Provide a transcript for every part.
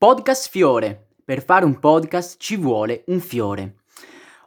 Podcast Fiore. Per fare un podcast ci vuole un fiore.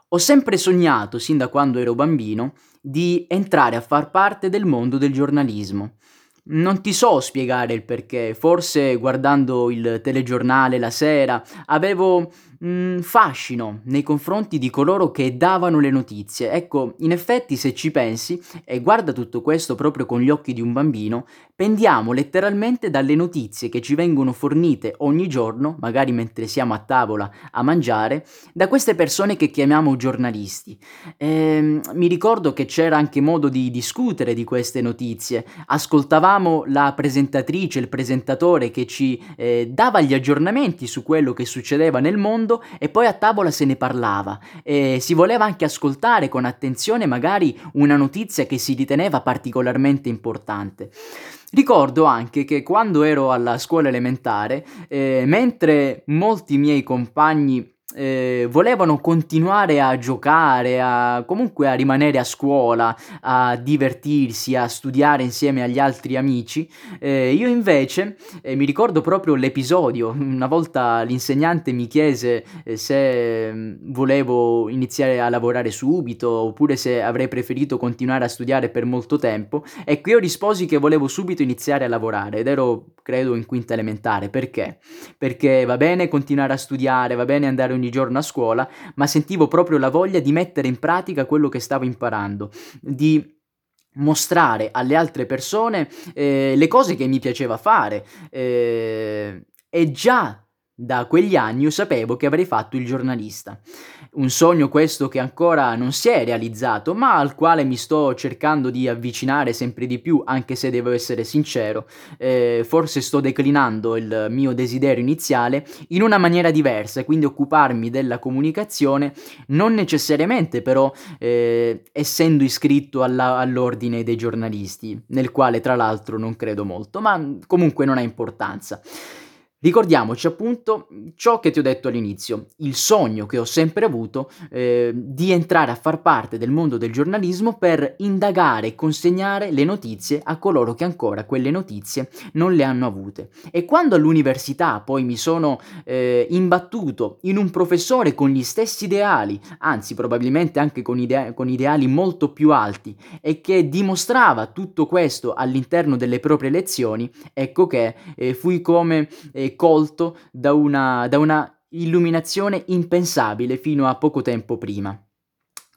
Ho sempre sognato, sin da quando ero bambino, di entrare a far parte del mondo del giornalismo. Non ti so spiegare il perché, forse guardando il telegiornale la sera avevo un fascino nei confronti di coloro che davano le notizie. Ecco, in effetti se ci pensi e guarda tutto questo proprio con gli occhi di un bambino, pendiamo letteralmente dalle notizie che ci vengono fornite ogni giorno, magari mentre siamo a tavola a mangiare, da queste persone che chiamiamo giornalisti. Ehm, mi ricordo che c'era anche modo di discutere di queste notizie, ascoltavamo la presentatrice, il presentatore che ci eh, dava gli aggiornamenti su quello che succedeva nel mondo e poi a tavola se ne parlava e si voleva anche ascoltare con attenzione magari una notizia che si riteneva particolarmente importante. Ricordo anche che quando ero alla scuola elementare, eh, mentre molti miei compagni eh, volevano continuare a giocare, a, comunque a rimanere a scuola, a divertirsi, a studiare insieme agli altri amici. Eh, io invece eh, mi ricordo proprio l'episodio, una volta l'insegnante mi chiese eh, se mm, volevo iniziare a lavorare subito oppure se avrei preferito continuare a studiare per molto tempo. Ecco, io risposi che volevo subito iniziare a lavorare ed ero, credo, in quinta elementare. Perché? Perché va bene continuare a studiare, va bene andare ogni giorno a scuola, ma sentivo proprio la voglia di mettere in pratica quello che stavo imparando, di mostrare alle altre persone eh, le cose che mi piaceva fare eh, e già da quegli anni io sapevo che avrei fatto il giornalista. Un sogno questo che ancora non si è realizzato, ma al quale mi sto cercando di avvicinare sempre di più, anche se devo essere sincero. Eh, forse sto declinando il mio desiderio iniziale in una maniera diversa, quindi occuparmi della comunicazione, non necessariamente però eh, essendo iscritto alla, all'ordine dei giornalisti, nel quale tra l'altro non credo molto, ma comunque non ha importanza. Ricordiamoci appunto ciò che ti ho detto all'inizio, il sogno che ho sempre avuto eh, di entrare a far parte del mondo del giornalismo per indagare e consegnare le notizie a coloro che ancora quelle notizie non le hanno avute. E quando all'università poi mi sono eh, imbattuto in un professore con gli stessi ideali, anzi probabilmente anche con, idea- con ideali molto più alti, e che dimostrava tutto questo all'interno delle proprie lezioni, ecco che eh, fui come colto da una, da una illuminazione impensabile fino a poco tempo prima.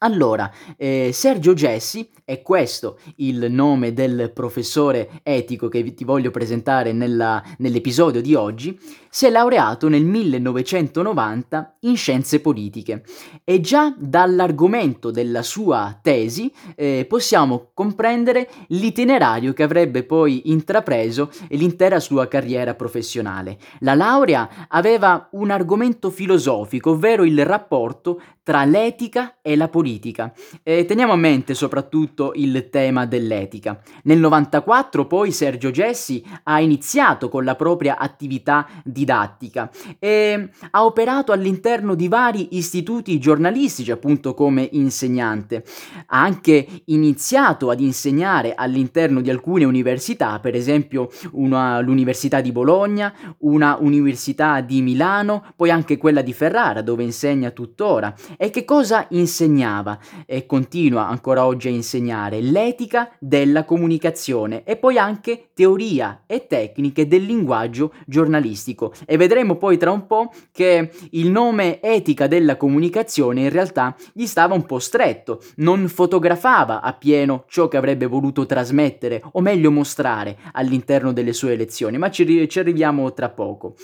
Allora, eh, Sergio Gessi, è questo il nome del professore etico che ti voglio presentare nella, nell'episodio di oggi, si è laureato nel 1990 in scienze politiche e già dall'argomento della sua tesi eh, possiamo comprendere l'itinerario che avrebbe poi intrapreso l'intera sua carriera professionale. La laurea aveva un argomento filosofico, ovvero il rapporto tra l'etica e la politica. E teniamo a mente soprattutto il tema dell'etica. Nel 94 poi Sergio Gessi ha iniziato con la propria attività didattica e ha operato all'interno di vari istituti giornalistici, appunto come insegnante. Ha anche iniziato ad insegnare all'interno di alcune università, per esempio una, l'Università di Bologna, una Università di Milano, poi anche quella di Ferrara dove insegna tuttora e che cosa insegnava e continua ancora oggi a insegnare? L'etica della comunicazione e poi anche teoria e tecniche del linguaggio giornalistico. E vedremo poi tra un po' che il nome etica della comunicazione in realtà gli stava un po' stretto, non fotografava appieno ciò che avrebbe voluto trasmettere o meglio mostrare all'interno delle sue lezioni, ma ci, ci arriviamo tra poco.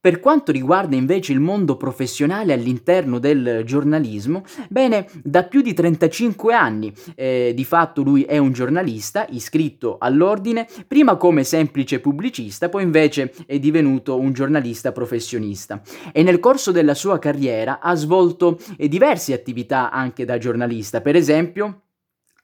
Per quanto riguarda invece il mondo professionale all'interno del giornalismo, bene, da più di 35 anni eh, di fatto lui è un giornalista iscritto all'ordine, prima come semplice pubblicista, poi invece è divenuto un giornalista professionista. E nel corso della sua carriera ha svolto eh, diverse attività anche da giornalista, per esempio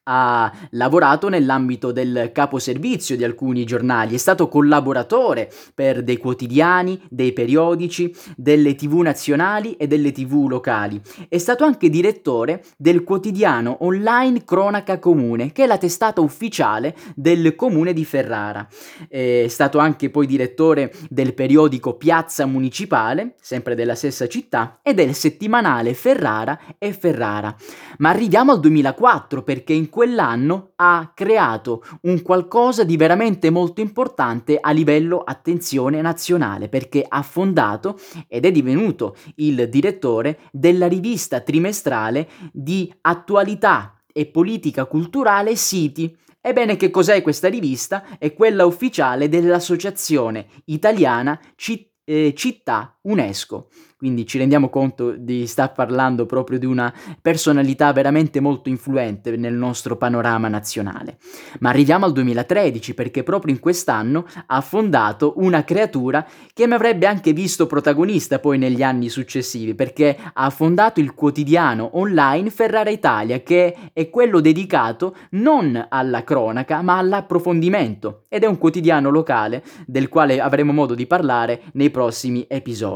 ha lavorato nell'ambito del caposervizio di alcuni giornali, è stato collaboratore per dei quotidiani, dei periodici, delle tv nazionali e delle tv locali. È stato anche direttore del quotidiano online Cronaca Comune, che è la testata ufficiale del comune di Ferrara. È stato anche poi direttore del periodico Piazza Municipale, sempre della stessa città, e del settimanale Ferrara e Ferrara. Ma arriviamo al 2004 perché in quell'anno ha creato un qualcosa di veramente molto importante a livello attenzione nazionale perché ha fondato ed è divenuto il direttore della rivista trimestrale di attualità e politica culturale Siti. Ebbene, che cos'è questa rivista? È quella ufficiale dell'Associazione Italiana Città eh, città UNESCO. Quindi ci rendiamo conto di star parlando proprio di una personalità veramente molto influente nel nostro panorama nazionale. Ma arriviamo al 2013 perché proprio in quest'anno ha fondato una creatura che mi avrebbe anche visto protagonista poi negli anni successivi perché ha fondato il quotidiano online Ferrara Italia che è quello dedicato non alla cronaca ma all'approfondimento ed è un quotidiano locale del quale avremo modo di parlare nei prossimi episodi.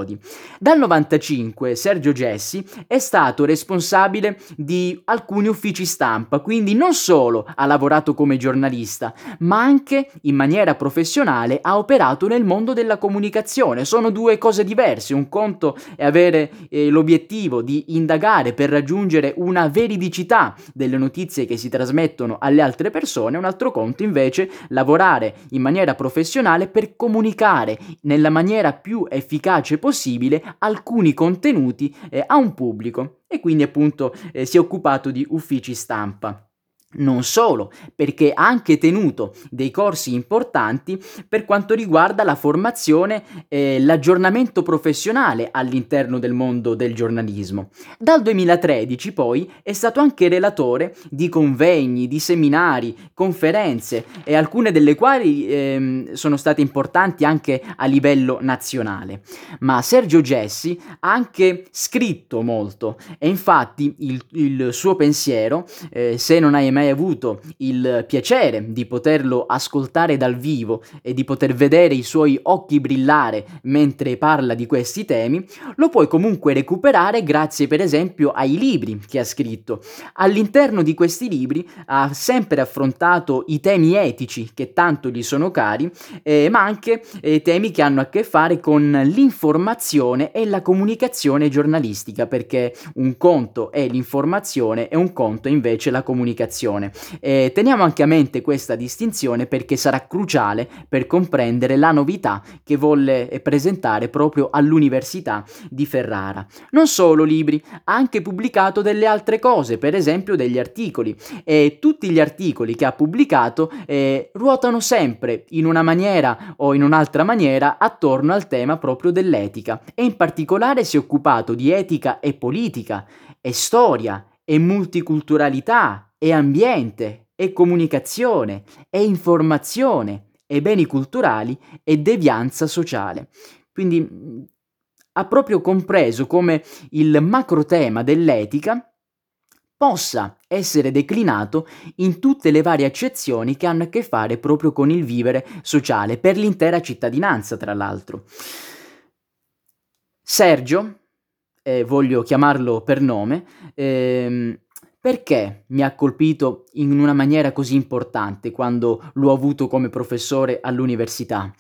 Dal 95 Sergio Gessi è stato responsabile di alcuni uffici stampa, quindi non solo ha lavorato come giornalista, ma anche in maniera professionale ha operato nel mondo della comunicazione. Sono due cose diverse, un conto è avere eh, l'obiettivo di indagare per raggiungere una veridicità delle notizie che si trasmettono alle altre persone, un altro conto invece lavorare in maniera professionale per comunicare nella maniera più efficace possibile alcuni contenuti eh, a un pubblico e quindi appunto eh, si è occupato di uffici stampa. Non solo, perché ha anche tenuto dei corsi importanti per quanto riguarda la formazione e l'aggiornamento professionale all'interno del mondo del giornalismo. Dal 2013 poi è stato anche relatore di convegni, di seminari, conferenze e alcune delle quali eh, sono state importanti anche a livello nazionale. Ma Sergio Gessi ha anche scritto molto e infatti il, il suo pensiero, eh, se non hai mai mai avuto il piacere di poterlo ascoltare dal vivo e di poter vedere i suoi occhi brillare mentre parla di questi temi, lo puoi comunque recuperare grazie per esempio ai libri che ha scritto. All'interno di questi libri ha sempre affrontato i temi etici che tanto gli sono cari, eh, ma anche eh, temi che hanno a che fare con l'informazione e la comunicazione giornalistica, perché un conto è l'informazione e un conto invece la comunicazione distinzione. E teniamo anche a mente questa distinzione perché sarà cruciale per comprendere la novità che volle presentare proprio all'Università di Ferrara. Non solo libri, ha anche pubblicato delle altre cose, per esempio degli articoli e tutti gli articoli che ha pubblicato eh, ruotano sempre in una maniera o in un'altra maniera attorno al tema proprio dell'etica e in particolare si è occupato di etica e politica e storia e multiculturalità e ambiente, e comunicazione, e informazione, e beni culturali, e devianza sociale. Quindi ha proprio compreso come il macro tema dell'etica possa essere declinato in tutte le varie accezioni che hanno a che fare proprio con il vivere sociale, per l'intera cittadinanza, tra l'altro. Sergio, eh, voglio chiamarlo per nome, ehm, perché mi ha colpito in una maniera così importante quando l'ho avuto come professore all'università?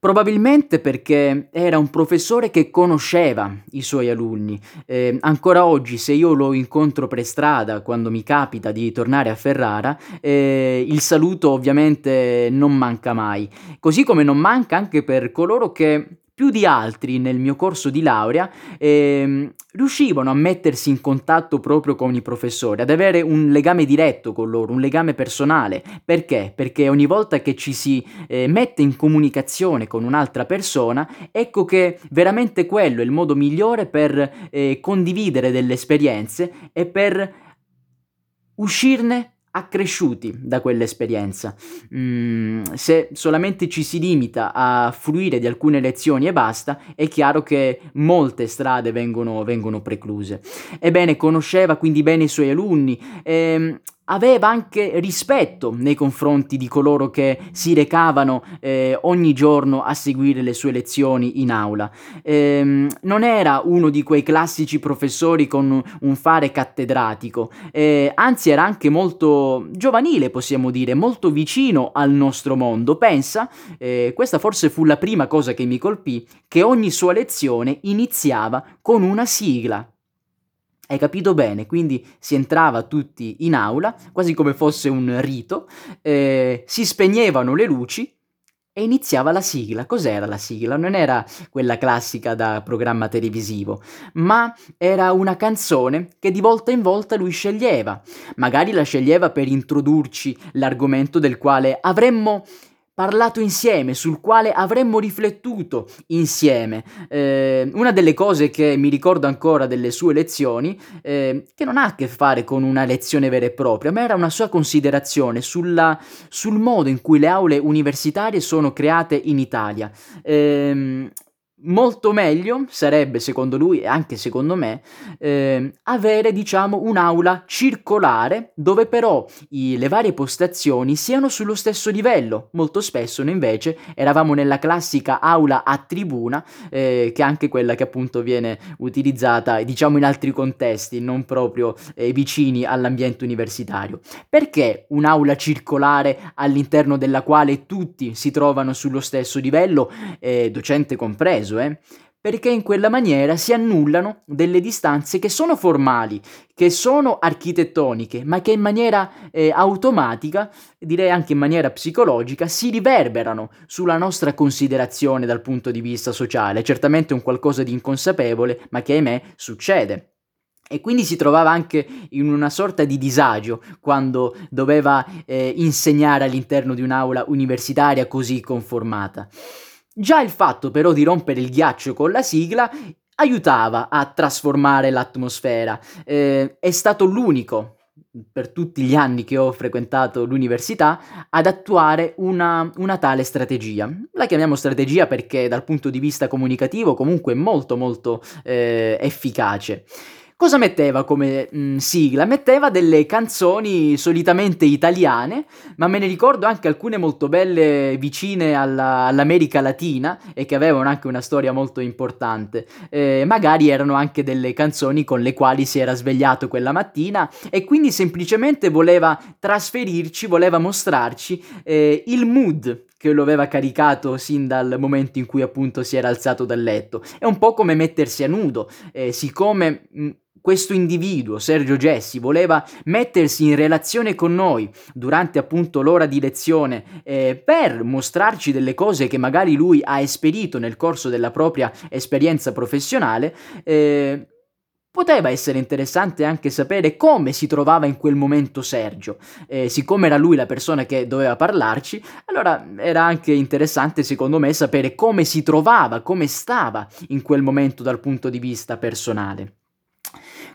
Probabilmente perché era un professore che conosceva i suoi alunni. Eh, ancora oggi, se io lo incontro per strada, quando mi capita di tornare a Ferrara, eh, il saluto ovviamente non manca mai. Così come non manca anche per coloro che più di altri nel mio corso di laurea ehm, riuscivano a mettersi in contatto proprio con i professori, ad avere un legame diretto con loro, un legame personale. Perché? Perché ogni volta che ci si eh, mette in comunicazione con un'altra persona, ecco che veramente quello è il modo migliore per eh, condividere delle esperienze e per uscirne accresciuti da quell'esperienza. Mm, se solamente ci si limita a fruire di alcune lezioni e basta, è chiaro che molte strade vengono, vengono precluse. Ebbene, conosceva quindi bene i suoi alunni. E, ehm, aveva anche rispetto nei confronti di coloro che si recavano eh, ogni giorno a seguire le sue lezioni in aula. Eh, non era uno di quei classici professori con un fare cattedratico, eh, anzi era anche molto giovanile, possiamo dire, molto vicino al nostro mondo. Pensa, eh, questa forse fu la prima cosa che mi colpì, che ogni sua lezione iniziava con una sigla. Hai capito bene? Quindi si entrava tutti in aula, quasi come fosse un rito, eh, si spegnevano le luci e iniziava la sigla. Cos'era la sigla? Non era quella classica da programma televisivo, ma era una canzone che di volta in volta lui sceglieva. Magari la sceglieva per introdurci l'argomento del quale avremmo parlato insieme, sul quale avremmo riflettuto insieme. Eh, una delle cose che mi ricordo ancora delle sue lezioni, eh, che non ha a che fare con una lezione vera e propria, ma era una sua considerazione sulla, sul modo in cui le aule universitarie sono create in Italia. Eh, molto meglio sarebbe, secondo lui e anche secondo me, eh, avere diciamo un'aula circolare dove però i, le varie postazioni siano sullo stesso livello. Molto spesso noi invece eravamo nella classica aula a tribuna, eh, che è anche quella che appunto viene utilizzata diciamo in altri contesti, non proprio eh, vicini all'ambiente universitario. Perché un'aula circolare all'interno della quale tutti si trovano sullo stesso livello, eh, docente compreso? Caso, eh? perché in quella maniera si annullano delle distanze che sono formali, che sono architettoniche, ma che in maniera eh, automatica, direi anche in maniera psicologica, si riverberano sulla nostra considerazione dal punto di vista sociale. Certamente un qualcosa di inconsapevole, ma che ahimè succede. E quindi si trovava anche in una sorta di disagio quando doveva eh, insegnare all'interno di un'aula universitaria così conformata. Già il fatto però di rompere il ghiaccio con la sigla aiutava a trasformare l'atmosfera. Eh, è stato l'unico per tutti gli anni che ho frequentato l'università ad attuare una, una, tale strategia. La chiamiamo strategia perché dal punto di vista comunicativo comunque è molto molto eh, efficace. Cosa metteva come mh, mm, sigla? Metteva delle canzoni solitamente italiane, ma me ne ricordo anche alcune molto belle vicine alla, all'America Latina e che avevano anche una storia molto importante. Eh, magari erano anche delle canzoni con le quali si era svegliato quella mattina e quindi semplicemente voleva trasferirci, voleva mostrarci eh, il mood che lo aveva caricato sin dal momento in cui appunto si era alzato dal letto. È un po' come mettersi a nudo, eh, siccome mh, mm, questo individuo, Sergio Gessi, voleva mettersi in relazione con noi durante appunto l'ora di lezione eh, per mostrarci delle cose che magari lui ha esperito nel corso della propria esperienza professionale, eh, Poteva essere interessante anche sapere come si trovava in quel momento Sergio. Eh, siccome era lui la persona che doveva parlarci, allora era anche interessante secondo me sapere come si trovava, come stava in quel momento dal punto di vista personale.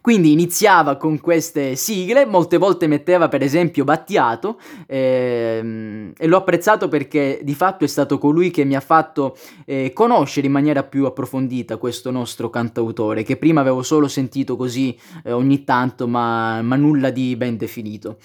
Quindi iniziava con queste sigle, molte volte metteva per esempio Battiato ehm, e l'ho apprezzato perché di fatto è stato colui che mi ha fatto eh, conoscere in maniera più approfondita questo nostro cantautore, che prima avevo solo sentito così eh, ogni tanto, ma, ma, nulla di ben definito.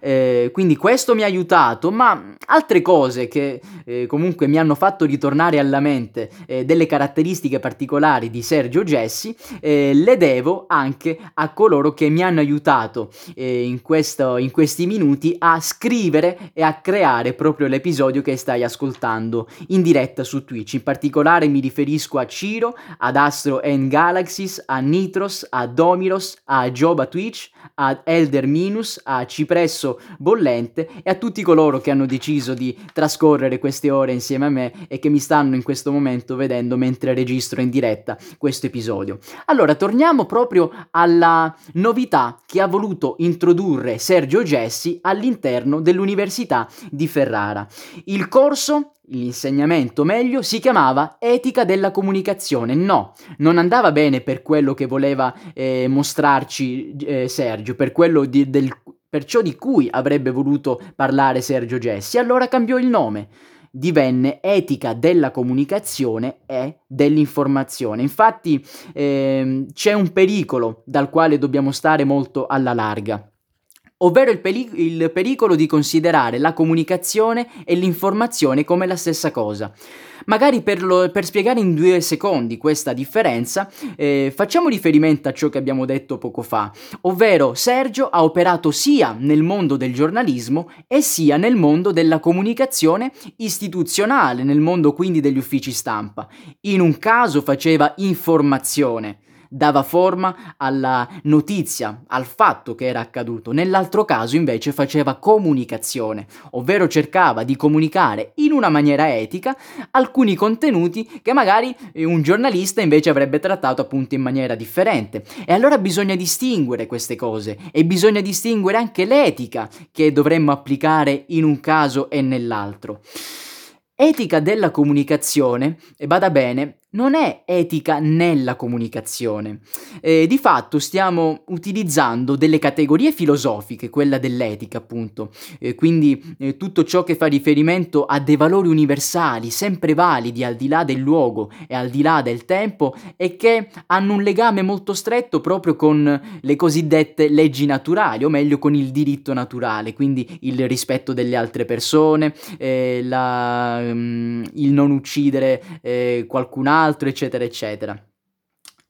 Eh, quindi questo mi ha aiutato, ma altre cose che eh, comunque mi hanno fatto ritornare alla mente eh, delle caratteristiche particolari di Sergio Gessi, eh, le devo anche a coloro che mi hanno aiutato eh, in, questo, in questi minuti a scrivere e a creare proprio l'episodio che stai ascoltando in diretta su Twitch. In particolare mi riferisco a Ciro, ad Astro and Galaxies, a Nitros, a Domiros, a Joba Twitch, a Elder Minus, a Cipresso Bollente e a tutti coloro che hanno deciso di trascorrere queste ore insieme a me e che mi stanno in questo momento vedendo mentre registro in diretta questo episodio. Allora, torniamo proprio alla novità che ha voluto introdurre Sergio Gessi all'interno dell'Università di Ferrara. Il corso L'insegnamento meglio si chiamava etica della comunicazione. No, non andava bene per quello che voleva eh, mostrarci eh, Sergio, per quello di, del, per ciò di cui avrebbe voluto parlare Sergio Gessi. Allora cambiò il nome. Divenne etica della comunicazione e dell'informazione. Infatti eh, c'è un pericolo dal quale dobbiamo stare molto alla larga ovvero il, peli- il pericolo di considerare la comunicazione e l'informazione come la stessa cosa. Magari per, lo, per, spiegare in due secondi questa differenza, eh, facciamo riferimento a ciò che abbiamo detto poco fa, ovvero Sergio ha operato sia nel mondo del giornalismo e sia nel mondo della comunicazione istituzionale, nel mondo quindi degli uffici stampa. In un caso faceva informazione, dava forma alla notizia, al fatto che era accaduto. Nell'altro caso invece faceva comunicazione, ovvero cercava di comunicare in una maniera etica alcuni contenuti che magari un giornalista invece avrebbe trattato appunto in maniera differente. E allora bisogna distinguere queste cose e bisogna distinguere anche l'etica che dovremmo applicare in un caso e nell'altro. Etica della comunicazione, e bada bene, non è etica nella comunicazione. Eh, di fatto stiamo utilizzando delle categorie filosofiche, quella dell'etica appunto, eh, quindi eh, tutto ciò che fa riferimento a dei valori universali, sempre validi al di là del luogo e al di là del tempo e che hanno un legame molto stretto proprio con le cosiddette leggi naturali, o meglio con il diritto naturale, quindi il rispetto delle altre persone, eh, la, um, il non uccidere eh, qualcun altro, altro, eccetera, eccetera.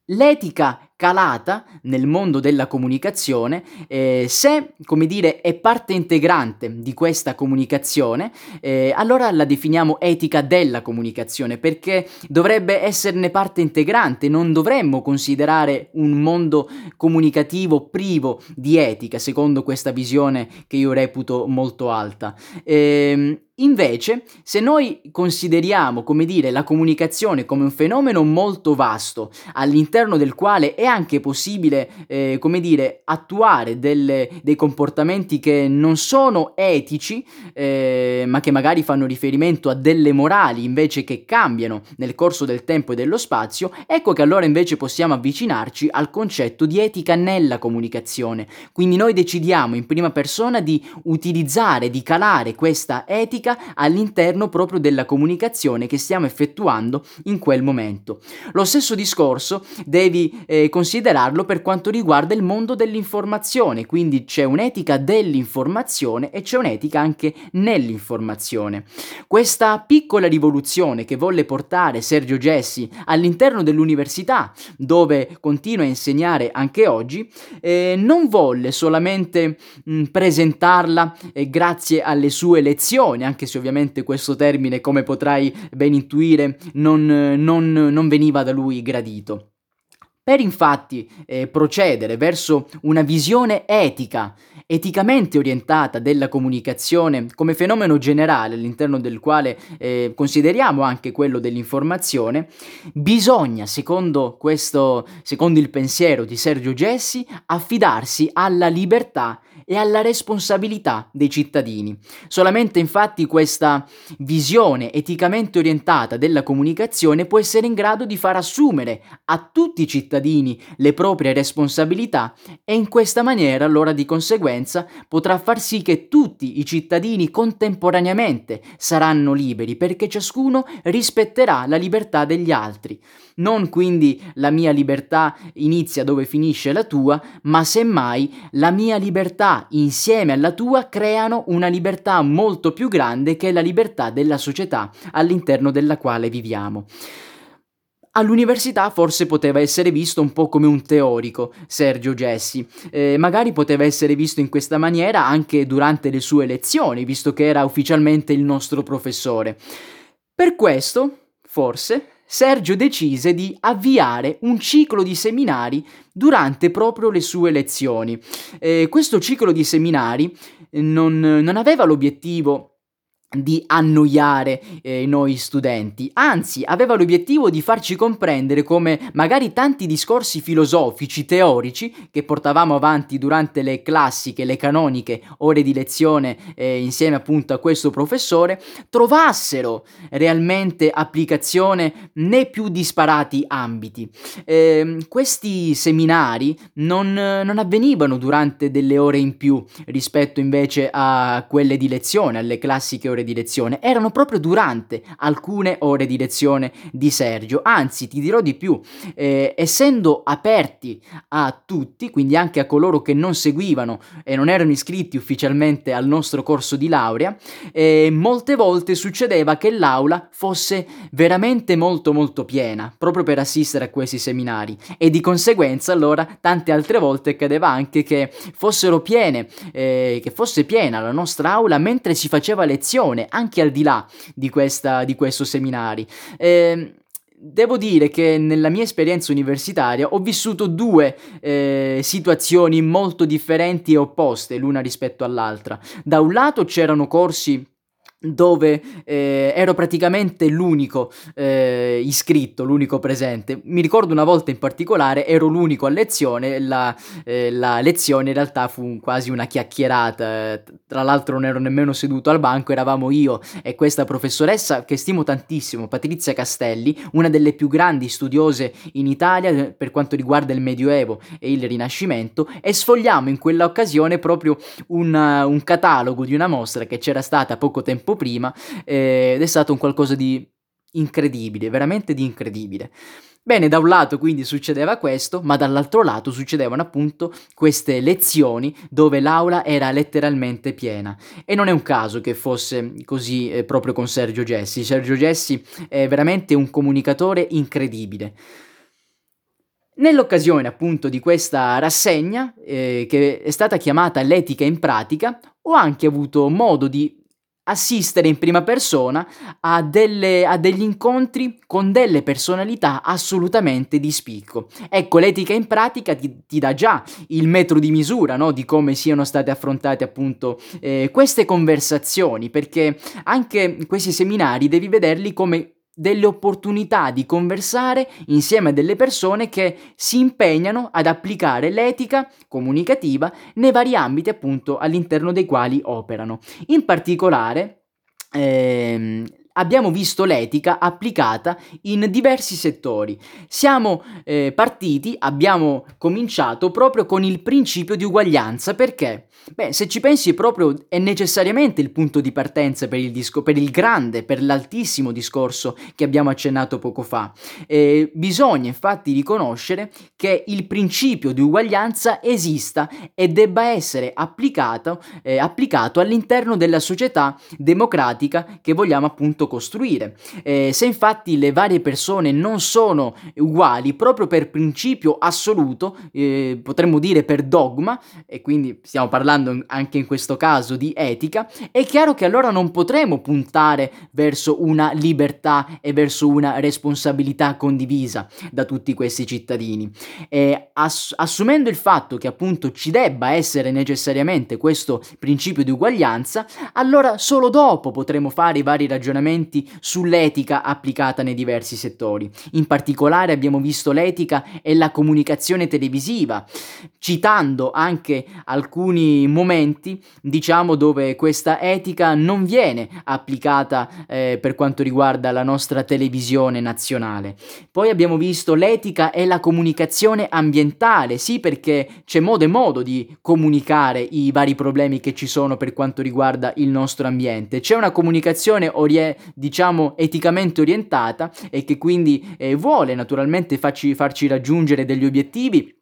L'etica calata nel mondo della comunicazione, eh, se, come dire, è parte integrante di questa comunicazione, eh, allora la definiamo etica della comunicazione, perché dovrebbe esserne parte integrante, non dovremmo considerare un mondo comunicativo privo di etica, secondo questa visione che io reputo molto alta. Eh, Invece, se noi consideriamo, come dire, la comunicazione come un fenomeno molto vasto, all'interno del quale è anche possibile, eh, come dire, attuare delle, dei comportamenti che non sono etici, eh, ma che magari fanno riferimento a delle morali invece che cambiano nel corso del tempo e dello spazio, ecco che allora invece possiamo avvicinarci al concetto di etica nella comunicazione. Quindi noi decidiamo in prima persona di utilizzare, di calare questa etica all'interno proprio della comunicazione che stiamo effettuando in quel momento. Lo stesso discorso devi eh, considerarlo per quanto riguarda il mondo dell'informazione, quindi c'è un'etica dell'informazione e c'è un'etica anche nell'informazione. Questa piccola rivoluzione che volle portare Sergio Gessi all'interno dell'università, dove continua a insegnare anche oggi, eh, non volle solamente mh, presentarla eh, grazie alle sue lezioni, anche se ovviamente questo termine, come potrai ben intuire, non, non, non veniva da lui gradito. Per infatti eh, procedere verso una visione etica, eticamente orientata della comunicazione come fenomeno generale all'interno del quale eh, consideriamo anche quello dell'informazione, bisogna, secondo, questo, secondo il pensiero di Sergio Gessi, affidarsi alla libertà e alla responsabilità dei cittadini. Solamente infatti questa visione eticamente orientata della comunicazione può essere in grado di far assumere a tutti i cittadini le proprie responsabilità e in questa maniera allora di conseguenza potrà far sì che tutti i cittadini contemporaneamente saranno liberi perché ciascuno rispetterà la libertà degli altri. Non quindi la mia libertà inizia dove finisce la tua, ma semmai la mia libertà insieme alla tua creano una libertà molto più grande che è la libertà della società all'interno della quale viviamo. All'università forse poteva essere visto un po' come un teorico, Sergio Gessi. Eh, magari poteva essere visto in questa maniera anche durante le sue lezioni, visto che era ufficialmente il nostro professore. Per questo, forse, Sergio decise di avviare un ciclo di seminari durante proprio le sue lezioni. Eh, questo ciclo di seminari non, non aveva l'obiettivo di annoiare eh, noi studenti, anzi aveva l'obiettivo di farci comprendere come magari tanti discorsi filosofici, teorici che portavamo avanti durante le classiche, le canoniche ore di lezione eh, insieme appunto a questo professore, trovassero realmente applicazione nei più disparati ambiti. Eh, questi seminari non, non avvenivano durante delle ore in più rispetto invece a quelle di lezione, alle classiche ore ore di lezione, erano proprio durante alcune ore di lezione di Sergio. Anzi, ti dirò di più, eh, essendo aperti a tutti, quindi anche a coloro che non seguivano e non erano iscritti ufficialmente al nostro corso di laurea, eh, molte volte succedeva che l'aula fosse veramente molto molto piena, proprio per assistere a questi seminari e di conseguenza allora tante altre volte accadeva anche che fossero piene, eh, che fosse piena la nostra aula mentre si faceva lezione, anche al di là di, questa, di questo seminari. Eh, Devo dire che nella mia esperienza universitaria ho vissuto due eh, situazioni molto differenti e opposte l'una rispetto all'altra. Da un lato c'erano corsi dove eh, ero praticamente l'unico eh, iscritto, l'unico presente. Mi ricordo una volta in particolare ero l'unico a lezione, la, eh, la lezione in realtà fu quasi una chiacchierata, tra l'altro non ero nemmeno seduto al banco, eravamo io e questa professoressa che stimo tantissimo, Patrizia Castelli, una delle più grandi studiose in Italia per quanto riguarda il Medioevo e il Rinascimento e sfogliamo in quella occasione proprio un, un catalogo di una mostra che c'era stata poco tempo tempo prima eh, ed è stato un qualcosa di incredibile, veramente di incredibile. Bene, da un lato quindi succedeva questo, ma dall'altro lato succedevano appunto queste lezioni dove l'aula era letteralmente piena. E non è un caso che fosse così eh, proprio con Sergio Gessi. Sergio Gessi è veramente un comunicatore incredibile. Nell'occasione appunto di questa rassegna, eh, che è stata chiamata L'etica in pratica, ho anche avuto modo di assistere in prima persona a, delle, a, degli incontri con delle personalità assolutamente di spicco. Ecco, l'etica in pratica ti, ti dà già il metro di misura no? di come siano state affrontate appunto eh, queste conversazioni, perché anche questi seminari devi vederli come delle opportunità di conversare insieme a delle persone che si impegnano ad applicare l'etica comunicativa nei vari ambiti appunto all'interno dei quali operano. In particolare ehm, abbiamo visto l'etica applicata in diversi settori. Siamo eh, partiti, abbiamo cominciato proprio con il principio di uguaglianza perché Beh, se ci pensi proprio è necessariamente il punto di partenza per il, disco, per il grande, per l'altissimo discorso che abbiamo accennato poco fa. Eh, bisogna infatti riconoscere che il principio di uguaglianza esista e debba essere applicato, eh, applicato all'interno della società democratica che vogliamo appunto costruire. Eh, se infatti le varie persone non sono uguali proprio per principio assoluto, eh, potremmo dire per dogma, e quindi stiamo parlando anche in questo caso di etica, è chiaro che allora non potremo puntare verso una libertà e verso una responsabilità condivisa da tutti questi cittadini. E ass- assumendo il fatto che appunto ci debba essere necessariamente questo principio di uguaglianza, allora solo dopo potremo fare i vari ragionamenti sull'etica applicata nei diversi settori. In particolare abbiamo visto l'etica e la comunicazione televisiva, citando anche alcuni momenti, diciamo, dove questa etica non viene applicata eh, per quanto riguarda la nostra televisione nazionale. Poi abbiamo visto l'etica e la comunicazione ambientale, sì perché c'è modo e modo di comunicare i vari problemi che ci sono per quanto riguarda il nostro ambiente. C'è una comunicazione, orie- diciamo, eticamente orientata e che quindi eh, vuole naturalmente farci, farci raggiungere degli obiettivi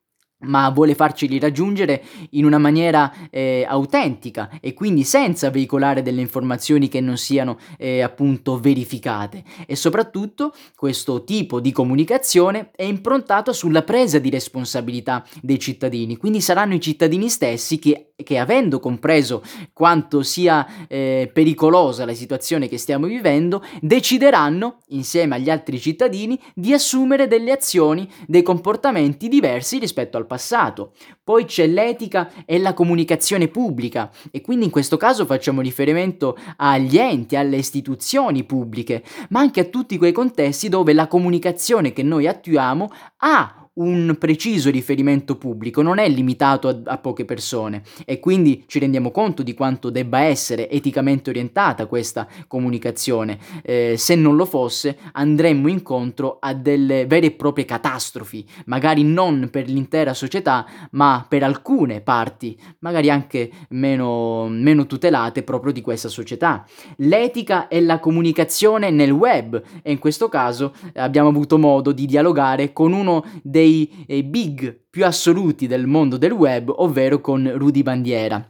ma vuole farceli raggiungere in una maniera eh, autentica e quindi senza veicolare delle informazioni che non siano eh, appunto verificate. E soprattutto questo tipo di comunicazione è improntato sulla presa di responsabilità dei cittadini. Quindi saranno i cittadini stessi che, che avendo compreso quanto sia eh, pericolosa la situazione che stiamo vivendo decideranno insieme agli altri cittadini di assumere delle azioni dei comportamenti diversi rispetto al passato passato. Poi c'è l'etica e la comunicazione pubblica e quindi in questo caso facciamo riferimento agli enti, alle istituzioni pubbliche, ma anche a tutti quei contesti dove la comunicazione che noi attuiamo ha un preciso riferimento pubblico, non è limitato a, a, poche persone e quindi ci rendiamo conto di quanto debba essere eticamente orientata questa comunicazione. Eh, se non lo fosse andremmo incontro a delle vere e proprie catastrofi, magari non per l'intera società, ma per alcune parti, magari anche meno, meno tutelate proprio di questa società. L'etica e la comunicazione nel web e in questo caso abbiamo avuto modo di dialogare con uno dei eh, big più assoluti del mondo del web, ovvero con Rudy Bandiera.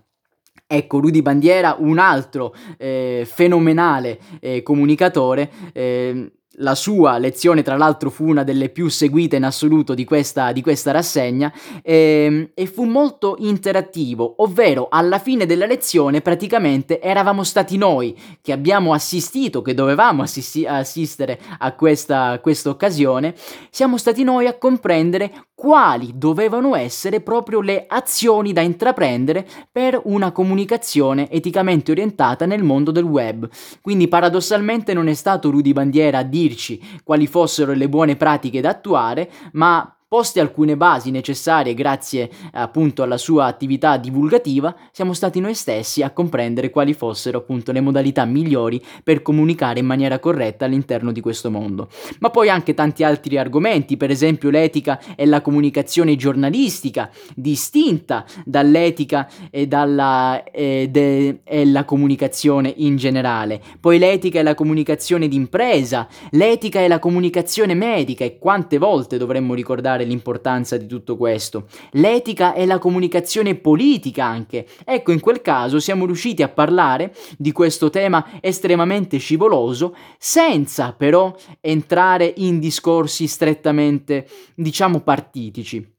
Ecco, Rudy Bandiera, un altro eh, fenomenale eh, comunicatore, eh, la sua lezione, tra l'altro, fu una delle più seguite in assoluto di questa, di questa rassegna e, ehm, e, fu molto interattivo, ovvero alla fine della lezione praticamente eravamo stati noi che abbiamo assistito, che dovevamo assisti- assistere a questa occasione, siamo stati noi a comprendere quali dovevano essere proprio le azioni da intraprendere per una comunicazione eticamente orientata nel mondo del web. Quindi paradossalmente non è stato Rudy Bandiera a dirci quali fossero le buone pratiche da attuare, ma Poste alcune basi necessarie grazie appunto alla sua attività divulgativa, siamo stati noi stessi a comprendere quali fossero appunto le modalità migliori per comunicare in maniera corretta all'interno di questo mondo. Ma poi anche tanti altri argomenti, per esempio l'etica e la comunicazione giornalistica, distinta dall'etica e dalla e de, e la comunicazione in generale. Poi l'etica e la comunicazione d'impresa, l'etica e la comunicazione medica e quante volte dovremmo ricordare l'importanza di tutto questo. L'etica e la comunicazione politica anche. Ecco, in quel caso siamo riusciti a parlare di questo tema estremamente scivoloso senza però entrare in discorsi strettamente, diciamo, partitici.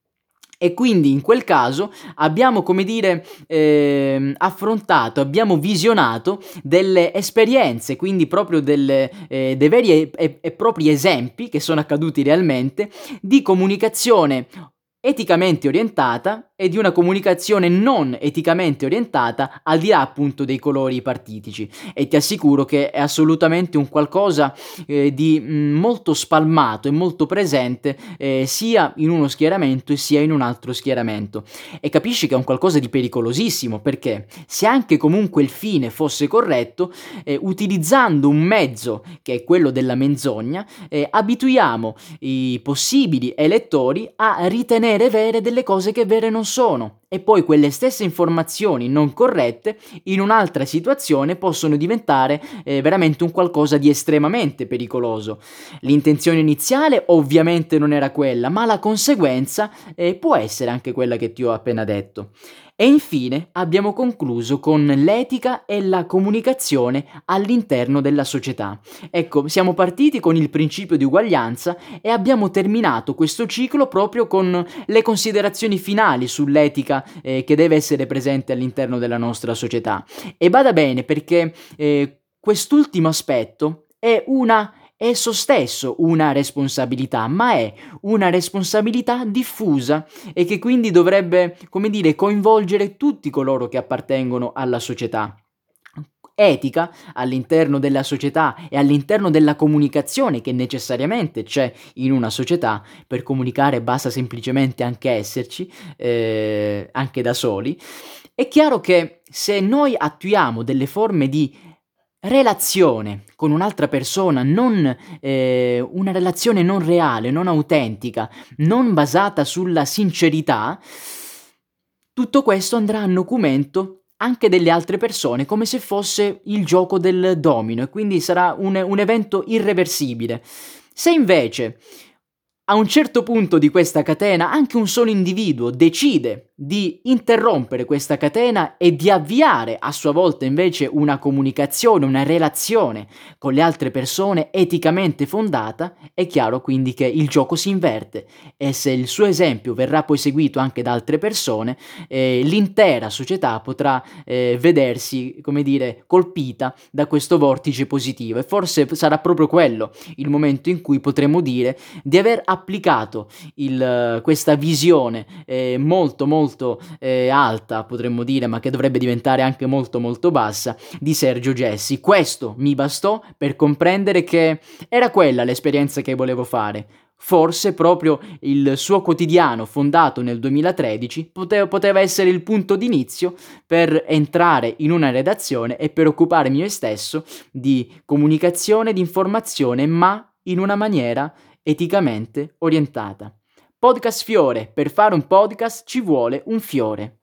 E quindi in quel caso abbiamo, come dire, eh, affrontato, abbiamo visionato delle esperienze, quindi proprio delle, eh, dei veri e, e, e propri esempi che sono accaduti realmente di comunicazione eticamente orientata e di una comunicazione non eticamente orientata al di là appunto dei colori partitici. E ti assicuro che è assolutamente un qualcosa eh, di mm, molto spalmato e molto presente eh, sia in uno schieramento sia in un altro schieramento. E capisci che è un qualcosa di pericolosissimo perché se anche comunque il fine fosse corretto eh, utilizzando un mezzo che è quello della menzogna eh, abituiamo i possibili elettori a ritenere vere delle cose che vere non sono e poi quelle stesse informazioni non corrette in un'altra situazione possono diventare eh, veramente un qualcosa di estremamente pericoloso. L'intenzione iniziale ovviamente non era quella, ma la conseguenza eh, può essere anche quella che ti ho appena detto. E infine abbiamo concluso con l'etica e la comunicazione all'interno della società. Ecco, siamo partiti con il principio di uguaglianza e abbiamo terminato questo ciclo proprio con le considerazioni finali sull'etica eh, che deve essere presente all'interno della nostra società. E bada bene perché eh, quest'ultimo aspetto è una esso stesso una responsabilità, ma è una responsabilità diffusa e che quindi dovrebbe, come dire, coinvolgere tutti coloro che appartengono alla società. Etica all'interno della società e all'interno della comunicazione che necessariamente c'è in una società, per comunicare basta semplicemente anche esserci, eh, anche da soli, è chiaro che se noi attuiamo delle forme di relazione con un'altra persona, non eh, una relazione non reale, non autentica, non basata sulla sincerità, tutto questo andrà a nocumento anche delle altre persone, come se fosse il gioco del domino, e quindi sarà un, un evento irreversibile. Se invece a un certo punto di questa catena anche un solo individuo decide di interrompere questa catena e di avviare a sua volta invece una comunicazione, una relazione con le altre persone eticamente fondata, è chiaro quindi che il gioco si inverte e se il suo esempio verrà poi seguito anche da altre persone, eh, l'intera società potrà eh, vedersi, come dire, colpita da questo vortice positivo. E forse sarà proprio quello il momento in cui potremo dire di aver applicato il, eh, questa visione eh, molto molto eh, alta, potremmo dire, ma che dovrebbe diventare anche molto molto bassa, di Sergio Gessi. Questo mi bastò per comprendere che era quella l'esperienza che volevo fare. Forse proprio il suo quotidiano fondato nel 2013 pote- poteva essere il punto d'inizio per entrare in una redazione e per occuparmi io stesso di comunicazione, di informazione, ma in una maniera eticamente orientata. Podcast Fiore, per fare un podcast ci vuole un fiore.